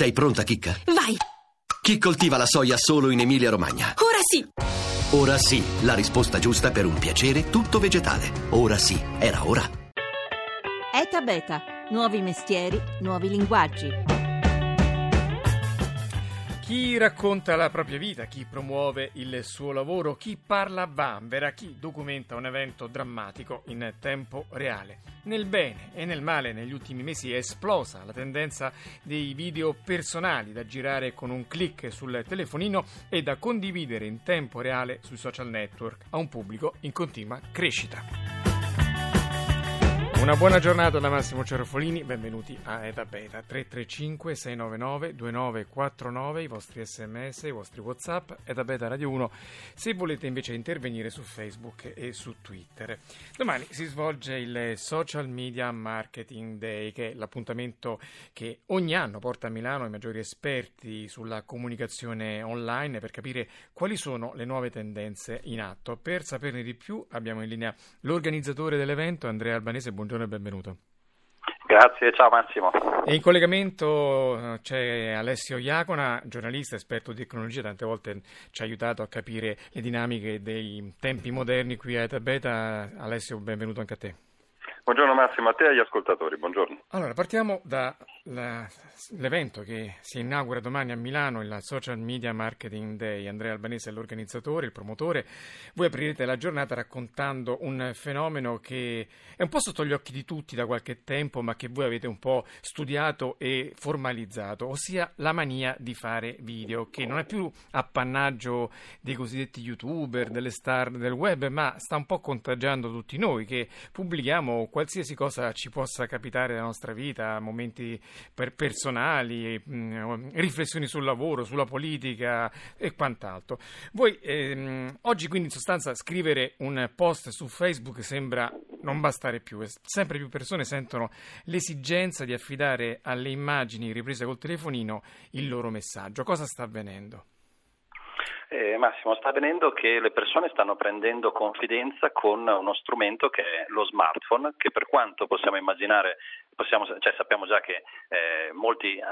Sei pronta, Chicca? Vai! Chi coltiva la soia solo in Emilia-Romagna? Ora sì! Ora sì, la risposta giusta per un piacere tutto vegetale. Ora sì, era ora. ETA Beta, nuovi mestieri, nuovi linguaggi. Chi racconta la propria vita, chi promuove il suo lavoro, chi parla a vanvera, chi documenta un evento drammatico in tempo reale. Nel bene e nel male negli ultimi mesi è esplosa la tendenza dei video personali da girare con un clic sul telefonino e da condividere in tempo reale sui social network a un pubblico in continua crescita. Una buona giornata da Massimo Cerofolini, benvenuti a Eta Beta 335 699 2949, i vostri sms, i vostri whatsapp, Eta Beta Radio 1 se volete invece intervenire su Facebook e su Twitter. Domani si svolge il Social Media Marketing Day che è l'appuntamento che ogni anno porta a Milano i maggiori esperti sulla comunicazione online per capire quali sono le nuove tendenze in atto. Per saperne di più abbiamo in linea l'organizzatore dell'evento Andrea Albanese, buongiorno buongiorno e benvenuto. Grazie, ciao Massimo. E in collegamento eh, c'è Alessio Iacona, giornalista, esperto di tecnologia, tante volte ci ha aiutato a capire le dinamiche dei tempi moderni qui a Eta Beta. Alessio, benvenuto anche a te. Buongiorno Massimo, a te e agli ascoltatori, buongiorno. Allora, partiamo dall'evento che si inaugura domani a Milano, il Social Media Marketing Day. Andrea Albanese è l'organizzatore, il promotore. Voi aprirete la giornata raccontando un fenomeno che è un po' sotto gli occhi di tutti da qualche tempo, ma che voi avete un po' studiato e formalizzato, ossia la mania di fare video, che non è più appannaggio dei cosiddetti youtuber, delle star del web, ma sta un po' contagiando tutti noi che pubblichiamo qualsiasi cosa ci possa capitare nella nostra vita, momenti per personali, mm, riflessioni sul lavoro, sulla politica e quant'altro. Voi ehm, oggi quindi in sostanza scrivere un post su Facebook sembra non bastare più, sempre più persone sentono l'esigenza di affidare alle immagini riprese col telefonino il loro messaggio. Cosa sta avvenendo? Eh, Massimo, sta avvenendo che le persone stanno prendendo confidenza con uno strumento che è lo smartphone, che per quanto possiamo immaginare, possiamo, cioè sappiamo già che eh, molti eh,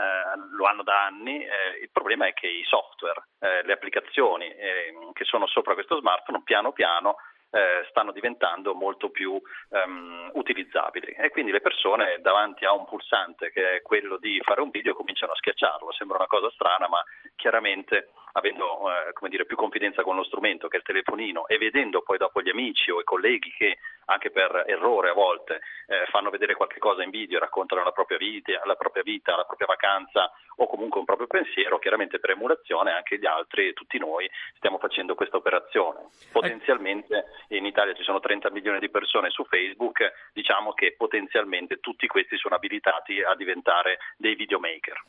lo hanno da anni, eh, il problema è che i software, eh, le applicazioni eh, che sono sopra questo smartphone piano piano eh, stanno diventando molto più um, utilizzabili e quindi le persone davanti a un pulsante che è quello di fare un video cominciano a schiacciarlo. Sembra una cosa strana, ma chiaramente avendo eh, dire, più confidenza con lo strumento che è il telefonino e vedendo poi dopo gli amici o i colleghi che anche per errore a volte eh, fanno vedere qualche cosa in video, raccontano la propria, vita, la propria vita, la propria vacanza o comunque un proprio pensiero, chiaramente per emulazione anche gli altri, tutti noi stiamo facendo questa operazione. Potenzialmente in Italia ci sono 30 milioni di persone su Facebook, diciamo che potenzialmente tutti questi sono abilitati a diventare dei videomaker.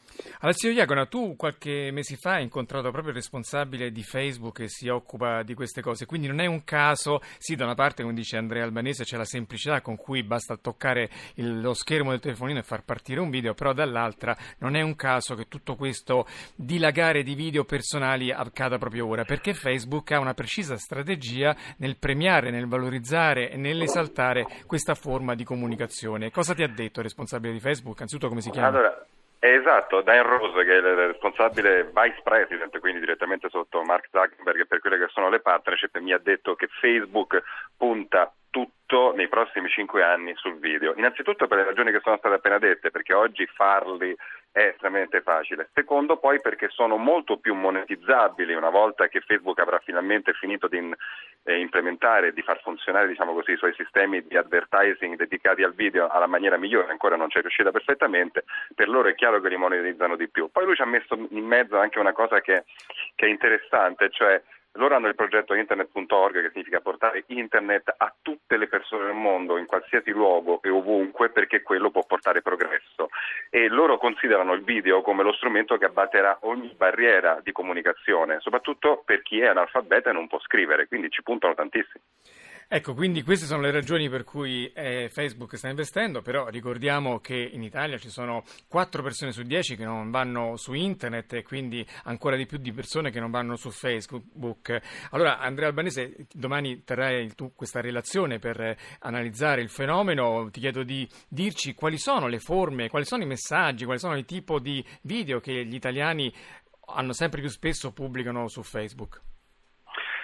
Alessio Iagona, tu qualche mese fa hai incontrato proprio il responsabile di Facebook che si occupa di queste cose, quindi non è un caso, sì da una parte come dice Andrea Albanese c'è la semplicità con cui basta toccare il, lo schermo del telefonino e far partire un video, però dall'altra non è un caso che tutto questo dilagare di video personali accada proprio ora, perché Facebook ha una precisa strategia nel premiare, nel valorizzare e nell'esaltare questa forma di comunicazione. Cosa ti ha detto il responsabile di Facebook? Anzitutto come si chiama? Allora, Esatto, Dan Rose che è il responsabile vice president, quindi direttamente sotto Mark Zuckerberg per quelle che sono le partnership, mi ha detto che Facebook punta tutto nei prossimi cinque anni sul video. Innanzitutto per le ragioni che sono state appena dette, perché oggi farli è estremamente facile. Secondo poi perché sono molto più monetizzabili una volta che Facebook avrà finalmente finito di eh, implementare di far funzionare diciamo così, i suoi sistemi di advertising dedicati al video alla maniera migliore, ancora non c'è riuscita perfettamente, per loro è chiaro che li monetizzano di più. Poi lui ci ha messo in mezzo anche una cosa che, che è interessante, cioè loro hanno il progetto internet.org che significa portare internet a tutte le persone del mondo, in qualsiasi luogo e ovunque, perché quello può portare progresso. E loro considerano il video come lo strumento che abbatterà ogni barriera di comunicazione, soprattutto per chi è analfabeta e non può scrivere, quindi ci puntano tantissimo. Ecco, quindi queste sono le ragioni per cui eh, Facebook sta investendo, però ricordiamo che in Italia ci sono 4 persone su 10 che non vanno su internet e quindi ancora di più di persone che non vanno su Facebook. Allora, Andrea Albanese, domani terrai tu questa relazione per analizzare il fenomeno, ti chiedo di dirci quali sono le forme, quali sono i messaggi, quali sono i tipi di video che gli italiani hanno sempre più spesso pubblicano su Facebook.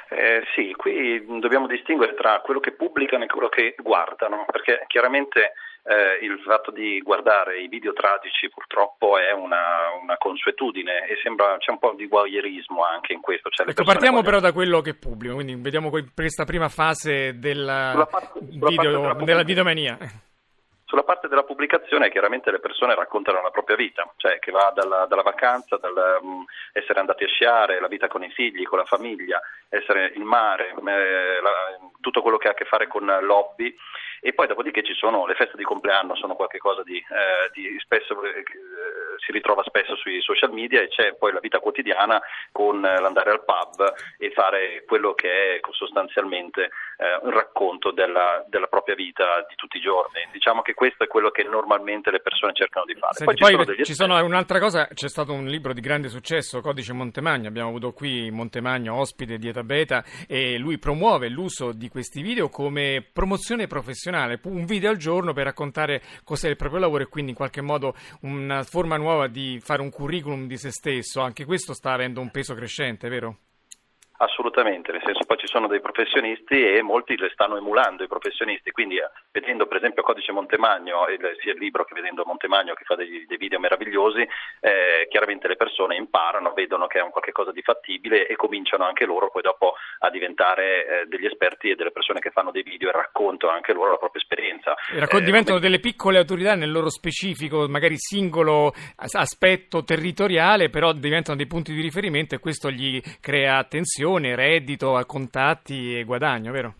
Eh, sì, qui dobbiamo distinguere tra quello che pubblicano e quello che guardano, perché chiaramente eh, il fatto di guardare i video tragici purtroppo è una, una consuetudine e sembra c'è un po' di voyeurismo anche in questo. Cioè, ecco, partiamo vogliono... però da quello che pubblicano, quindi vediamo questa prima fase della, sulla parte, sulla video, della, della videomania. Sulla parte della pubblicazione chiaramente le persone raccontano la propria vita, cioè che va dalla, dalla vacanza, dal um, essere andati a sciare, la vita con i figli, con la famiglia, essere il mare, eh, la, tutto quello che ha a che fare con l'hobby. E poi dopodiché ci sono le feste di compleanno, sono qualcosa di, eh, di spesso, eh, si ritrova spesso sui social media e c'è poi la vita quotidiana con l'andare al pub e fare quello che è sostanzialmente eh, un racconto della, della, propria vita di tutti i giorni. Diciamo che questo è quello che normalmente le persone cercano di fare. Senti, poi, poi ci, sono, ci sono un'altra cosa, c'è stato un libro di grande successo, Codice Montemagno, abbiamo avuto qui Montemagno ospite di Eta Beta e lui promuove l'uso di questi video come promozione professionale, un video al giorno per raccontare cos'è il proprio lavoro e quindi in qualche modo una forma nuova di fare un curriculum di se stesso, anche questo sta avendo un peso crescente, vero? Assolutamente, nel senso poi ci sono dei professionisti e molti le stanno emulando i professionisti, quindi eh, vedendo per esempio Codice Montemagno, sia il libro che vedendo Montemagno che fa dei, dei video meravigliosi, eh, chiaramente le persone imparano, vedono che è un qualcosa di fattibile e cominciano anche loro poi dopo a diventare eh, degli esperti e delle persone che fanno dei video e raccontano anche loro la propria esperienza. Raccont- eh, diventano delle piccole autorità nel loro specifico, magari singolo aspetto territoriale, però diventano dei punti di riferimento e questo gli crea attenzione pensione, reddito, contatti e guadagno, vero?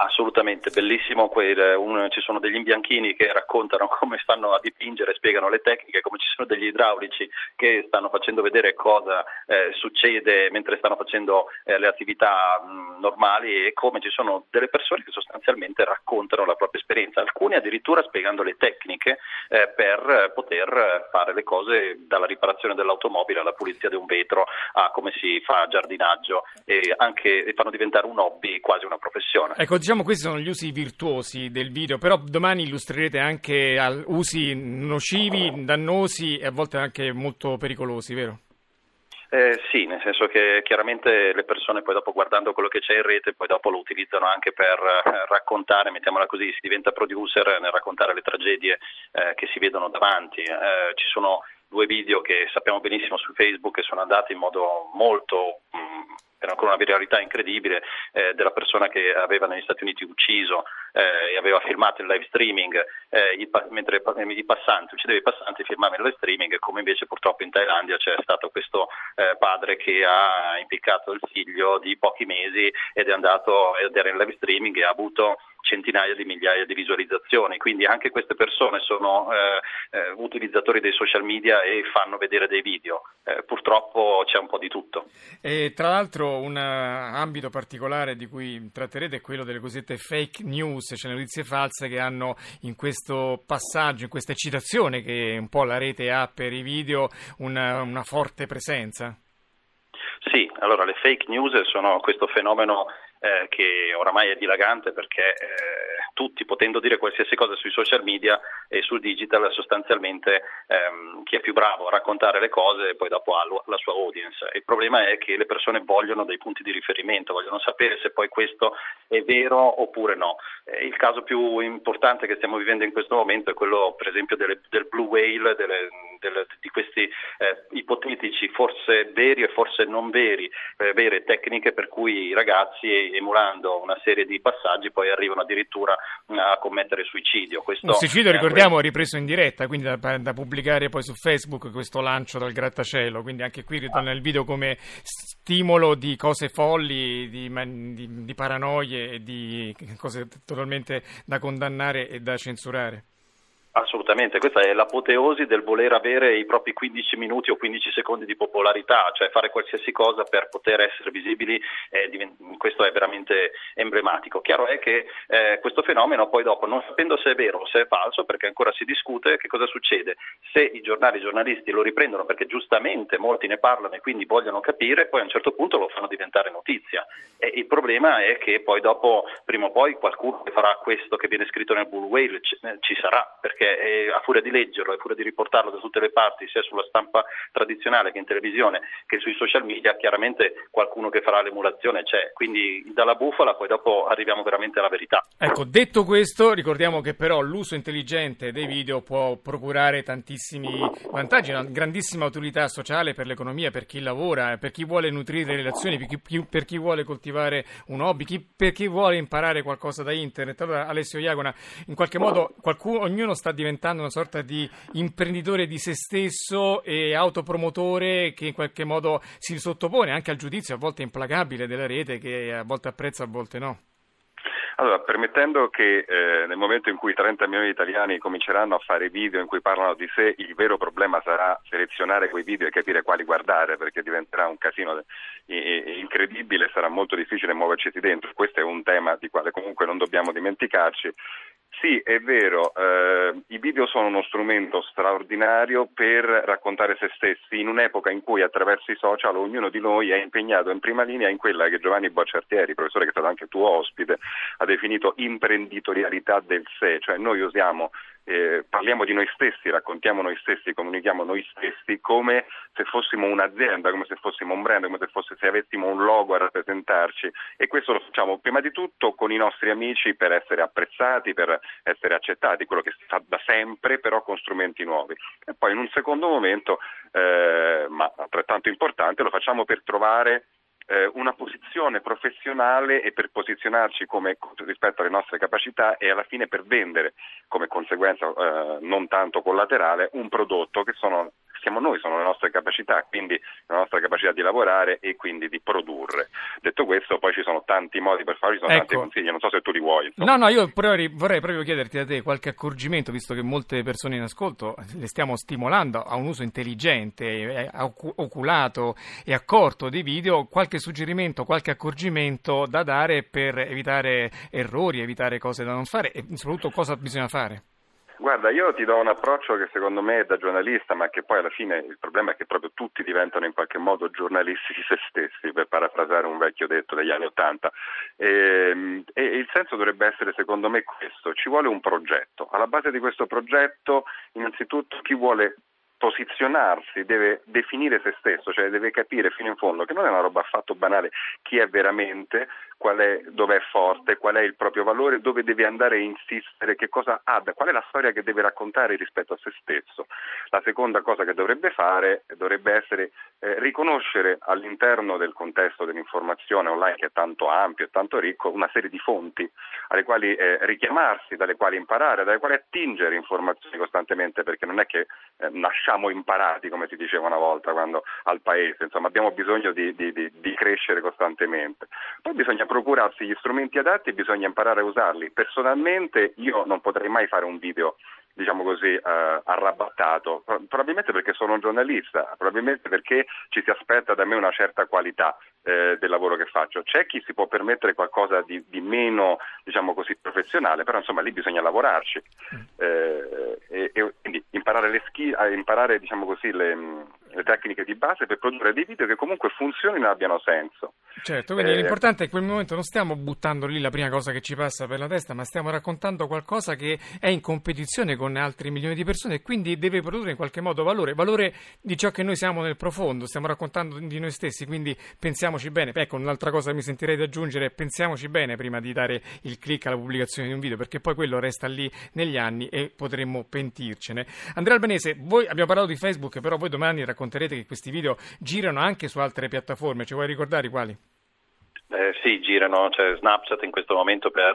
Assolutamente, bellissimo. Quel, un, ci sono degli imbianchini che raccontano come stanno a dipingere, spiegano le tecniche, come ci sono degli idraulici che stanno facendo vedere cosa eh, succede mentre stanno facendo eh, le attività mh, normali e come ci sono delle persone che sostanzialmente raccontano la propria esperienza, alcuni addirittura spiegando le tecniche eh, per poter fare le cose dalla riparazione dell'automobile alla pulizia di un vetro a come si fa giardinaggio e anche e fanno diventare un hobby quasi una professione. Ecco, diciamo questi sono gli usi virtuosi del video, però domani illustrerete anche usi nocivi, dannosi e a volte anche molto pericolosi, vero? Eh, sì, nel senso che chiaramente le persone poi dopo guardando quello che c'è in rete poi dopo lo utilizzano anche per eh, raccontare, mettiamola così, si diventa producer nel raccontare le tragedie eh, che si vedono davanti. Eh, ci sono due video che sappiamo benissimo su Facebook che sono andati in modo molto mh, mm, era ancora una viralità incredibile eh, della persona che aveva negli Stati Uniti ucciso eh, e aveva filmato il live streaming eh, mentre i passanti, uccideva i passanti filmava il live streaming come invece purtroppo in Thailandia c'è stato questo eh, padre che ha impiccato il figlio di pochi mesi ed è andato ed era in live streaming e ha avuto centinaia di migliaia di visualizzazioni, quindi anche queste persone sono eh, eh, utilizzatori dei social media e fanno vedere dei video. Eh, purtroppo c'è un po' di tutto. E tra l'altro un uh, ambito particolare di cui tratterete è quello delle cosiddette fake news, cioè notizie false che hanno in questo passaggio, in questa eccitazione che un po' la rete ha per i video, una, una forte presenza. Sì, allora le fake news sono questo fenomeno eh, che oramai è dilagante perché eh, tutti potendo dire qualsiasi cosa sui social media e sul digital sostanzialmente ehm, chi è più bravo a raccontare le cose poi dopo ha la sua audience. Il problema è che le persone vogliono dei punti di riferimento, vogliono sapere se poi questo è vero oppure no. Eh, il caso più importante che stiamo vivendo in questo momento è quello per esempio delle, del blue whale, delle, delle, di questi eh, ipotetici forse veri e forse non veri, eh, vere tecniche per cui i ragazzi emulando una serie di passaggi poi arrivano addirittura a commettere suicidio. Questo Un suicidio, ricordiamo, ripreso in diretta, quindi da, da, pubblicare poi su Facebook questo lancio dal grattacielo, quindi anche qui ritorna il video come stimolo di cose folli, di, di, di paranoie e di cose totalmente da condannare e da censurare. Assolutamente, questa è l'apoteosi del voler avere i propri 15 minuti o 15 secondi di popolarità, cioè fare qualsiasi cosa per poter essere visibili, eh, questo è veramente emblematico. Chiaro è che eh, questo fenomeno poi dopo, non sapendo se è vero o se è falso, perché ancora si discute, che cosa succede? Se i giornali, i giornalisti lo riprendono perché giustamente molti ne parlano e quindi vogliono capire, poi a un certo punto lo fanno diventare notizia. E il problema è che poi dopo, prima o poi, qualcuno che farà questo che viene scritto nel Bull Whale ci, ci sarà, perché eh, a furia di leggerlo, a furia di riportarlo da tutte le parti, sia sulla stampa tradizionale che in televisione che sui social media, chiaramente qualcuno che farà l'emulazione c'è. Quindi dalla bufala poi dopo arriviamo veramente alla verità. Ecco, detto questo, ricordiamo che però l'uso intelligente dei video può procurare tantissimi vantaggi, una grandissima utilità sociale per l'economia, per chi lavora, per chi vuole nutrire relazioni, per chi, per chi vuole coltivare un hobby, chi, per chi vuole imparare qualcosa da internet. Allora, Alessio Iagona, in qualche modo qualcuno, ognuno sta diventando una sorta di imprenditore di se stesso e autopromotore che in qualche modo si sottopone anche al giudizio a volte implacabile della rete che a volte apprezza, a volte no. Allora, permettendo che eh, nel momento in cui 30 milioni di italiani cominceranno a fare video in cui parlano di sé, il vero problema sarà selezionare quei video e capire quali guardare, perché diventerà un casino incredibile, sarà molto difficile muoverci dentro. Questo è un tema di quale comunque non dobbiamo dimenticarci sì, è vero, eh, i video sono uno strumento straordinario per raccontare se stessi in un'epoca in cui attraverso i social ognuno di noi è impegnato in prima linea in quella che Giovanni Bocciartieri, professore che è stato anche tuo ospite, ha definito imprenditorialità del sé, cioè noi usiamo eh, parliamo di noi stessi, raccontiamo noi stessi, comunichiamo noi stessi come se fossimo un'azienda, come se fossimo un brand, come se, fosse, se avessimo un logo a rappresentarci e questo lo facciamo prima di tutto con i nostri amici per essere apprezzati, per essere accettati, quello che si fa da sempre però con strumenti nuovi. E poi in un secondo momento, eh, ma altrettanto importante, lo facciamo per trovare eh, una posizione professionale e per posizionarci come, rispetto alle nostre capacità e alla fine per vendere come conseguenza eh, non tanto collaterale un prodotto che sono siamo noi, sono le nostre capacità, quindi la nostra capacità di lavorare e quindi di produrre. Detto questo, poi ci sono tanti modi per farlo, ci sono ecco. tanti consigli, non so se tu li vuoi. Insomma. No, no, io vorrei, vorrei proprio chiederti da te qualche accorgimento, visto che molte persone in ascolto le stiamo stimolando a un uso intelligente, oculato e accorto dei video, qualche suggerimento, qualche accorgimento da dare per evitare errori, evitare cose da non fare e soprattutto cosa bisogna fare? Guarda, io ti do un approccio che secondo me è da giornalista, ma che poi alla fine il problema è che proprio tutti diventano in qualche modo giornalisti di se stessi, per parafrasare un vecchio detto degli anni Ottanta. E, e, il senso dovrebbe essere secondo me questo, ci vuole un progetto. Alla base di questo progetto innanzitutto chi vuole posizionarsi, deve definire se stesso, cioè deve capire fino in fondo che non è una roba affatto banale chi è veramente, qual è, dove è forte, qual è il proprio valore, dove deve andare a insistere, che cosa ha, qual è la storia che deve raccontare rispetto a se stesso. La seconda cosa che dovrebbe fare dovrebbe essere eh, riconoscere all'interno del contesto dell'informazione online che è tanto ampio e tanto ricco una serie di fonti alle quali eh, richiamarsi, dalle quali imparare, dalle quali attingere informazioni costantemente perché non è che eh, nasciamo imparati come si diceva una volta quando al paese, insomma abbiamo bisogno di, di, di, di crescere costantemente. Poi bisogna procurarsi gli strumenti adatti e bisogna imparare a usarli. Personalmente io non potrei mai fare un video diciamo così, eh, arrabattato, probabilmente perché sono un giornalista, probabilmente perché ci si aspetta da me una certa qualità eh, del lavoro che faccio. C'è chi si può permettere qualcosa di, di meno, diciamo così, professionale, però insomma lì bisogna lavorarci. Mm. Eh, e, e, quindi imparare, le ski, imparare diciamo così, le, le tecniche di base per produrre dei video che comunque funzionino e abbiano senso. Certo, quindi eh, l'importante è che in quel momento non stiamo buttando lì la prima cosa che ci passa per la testa, ma stiamo raccontando qualcosa che è in competizione con altri milioni di persone e quindi deve produrre in qualche modo valore, valore di ciò che noi siamo nel profondo, stiamo raccontando di noi stessi, quindi pensiamoci bene. Ecco, un'altra cosa che mi sentirei di aggiungere, pensiamoci bene prima di dare il click alla pubblicazione di un video, perché poi quello resta lì negli anni e potremmo pentircene. Andrea Albanese, voi abbiamo parlato di Facebook, però voi domani racconterete che questi video girano anche su altre piattaforme, ci vuoi ricordare quali? Eh, sì, girano, c'è Snapchat in questo momento per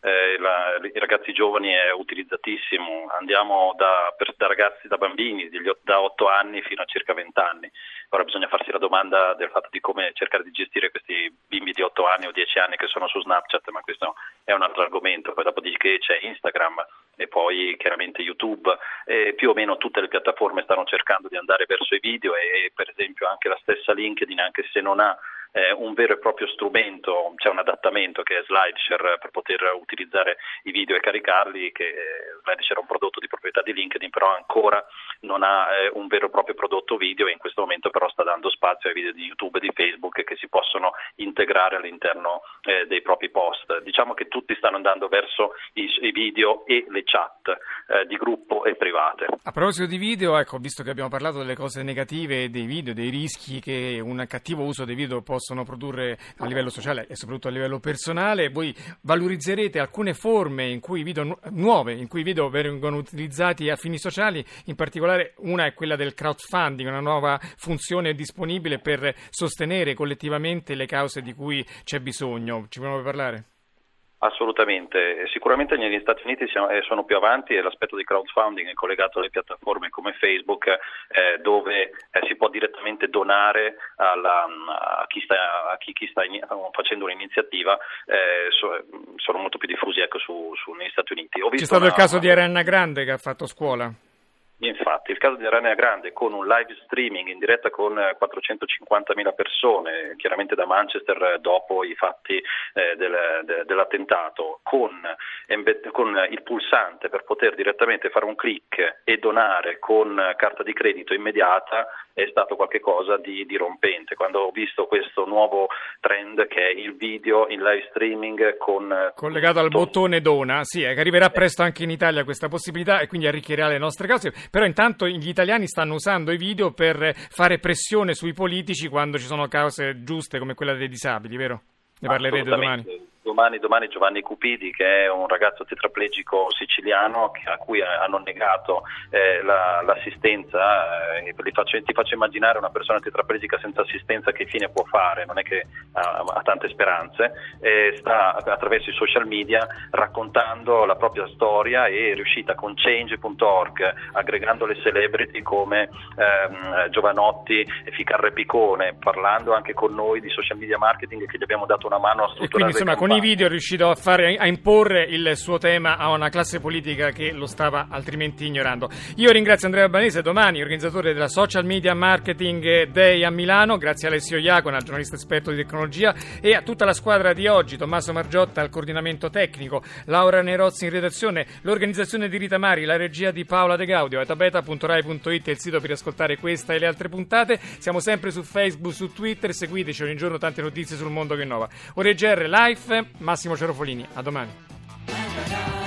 eh, la, i ragazzi giovani è utilizzatissimo, andiamo da, per, da ragazzi, da bambini degli, da 8 anni fino a circa 20 anni. Ora bisogna farsi la domanda del fatto di come cercare di gestire questi bimbi di 8 anni o 10 anni che sono su Snapchat, ma questo è un altro argomento. Poi dopodiché c'è Instagram e poi chiaramente YouTube. E più o meno tutte le piattaforme stanno cercando di andare verso i video e per esempio anche la stessa LinkedIn, anche se non ha eh, un vero e proprio strumento, c'è un adattamento che è SlideShare per poter utilizzare i video e caricarli, che eh, SlideShare è un prodotto di proprietà di LinkedIn, però ancora non ha eh, un vero e proprio prodotto video e in questo momento però sta dando spazio ai video di YouTube e di Facebook che si possono integrare all'interno eh, dei propri post. Diciamo che tutti stanno andando verso i, i video e le chat eh, di gruppo e private. A proposito di video, ecco, visto che abbiamo parlato delle cose negative dei video, dei rischi che un cattivo uso dei video possono produrre a livello sociale e soprattutto a livello personale, voi valorizzerete alcune forme in cui video nuove, in cui i video vengono utilizzati a fini sociali, in particolare una è quella del crowdfunding, una nuova funzione disponibile per sostenere collettivamente le cause di cui c'è bisogno. Ci vogliamo parlare? Assolutamente, sicuramente negli Stati Uniti eh, sono più avanti e l'aspetto di crowdfunding è collegato alle piattaforme come Facebook eh, dove eh, si può direttamente donare alla, a chi sta, a chi, chi sta in, facendo un'iniziativa, eh, so, sono molto più diffusi ecco, su, su, negli Stati Uniti. C'è stato una, il caso di Arianna Grande che ha fatto scuola. Infatti, il caso di Aranea Grande con un live streaming in diretta con 450.000 persone, chiaramente da Manchester dopo i fatti eh, del, de, dell'attentato, con, con, il pulsante per poter direttamente fare un click e donare con carta di credito immediata, è stato qualcosa di dirompente. Quando ho visto questo nuovo trend che è il video in live streaming con... Collegato al bottone dona, sì, che arriverà presto anche in Italia questa possibilità e quindi arricchirà le nostre cause però intanto gli italiani stanno usando i video per fare pressione sui politici quando ci sono cause giuste come quella dei disabili, vero? Ne parlerete domani domani, domani Giovanni Cupidi, che è un ragazzo tetraplegico siciliano a cui hanno negato eh, la, l'assistenza. Eh, faccio, ti faccio immaginare una persona tetraplegica senza assistenza che fine può fare, non è che ha, ha tante speranze. Eh, sta attraverso i social media raccontando la propria storia e è riuscita con change.org, aggregando le celebrity come ehm, Giovanotti e Ficarre Picone, parlando anche con noi di social media marketing che gli abbiamo dato una mano a strutturare. E quindi, insomma, con i video è riuscito a, fare, a imporre il suo tema a una classe politica che lo stava altrimenti ignorando. Io ringrazio Andrea Albanese, domani organizzatore della Social Media Marketing Day a Milano, grazie a Alessio Iacona, giornalista esperto di tecnologia, e a tutta la squadra di oggi, Tommaso Margiotta al coordinamento tecnico, Laura Nerozzi in redazione, l'organizzazione di Rita Mari, la regia di Paola De Gaudio, etabeta.rai.it è il sito per ascoltare questa e le altre puntate. Siamo sempre su Facebook, su Twitter, seguiteci ogni giorno tante notizie sul mondo che innova. Ore GR Live Massimo Cerofolini. A domani.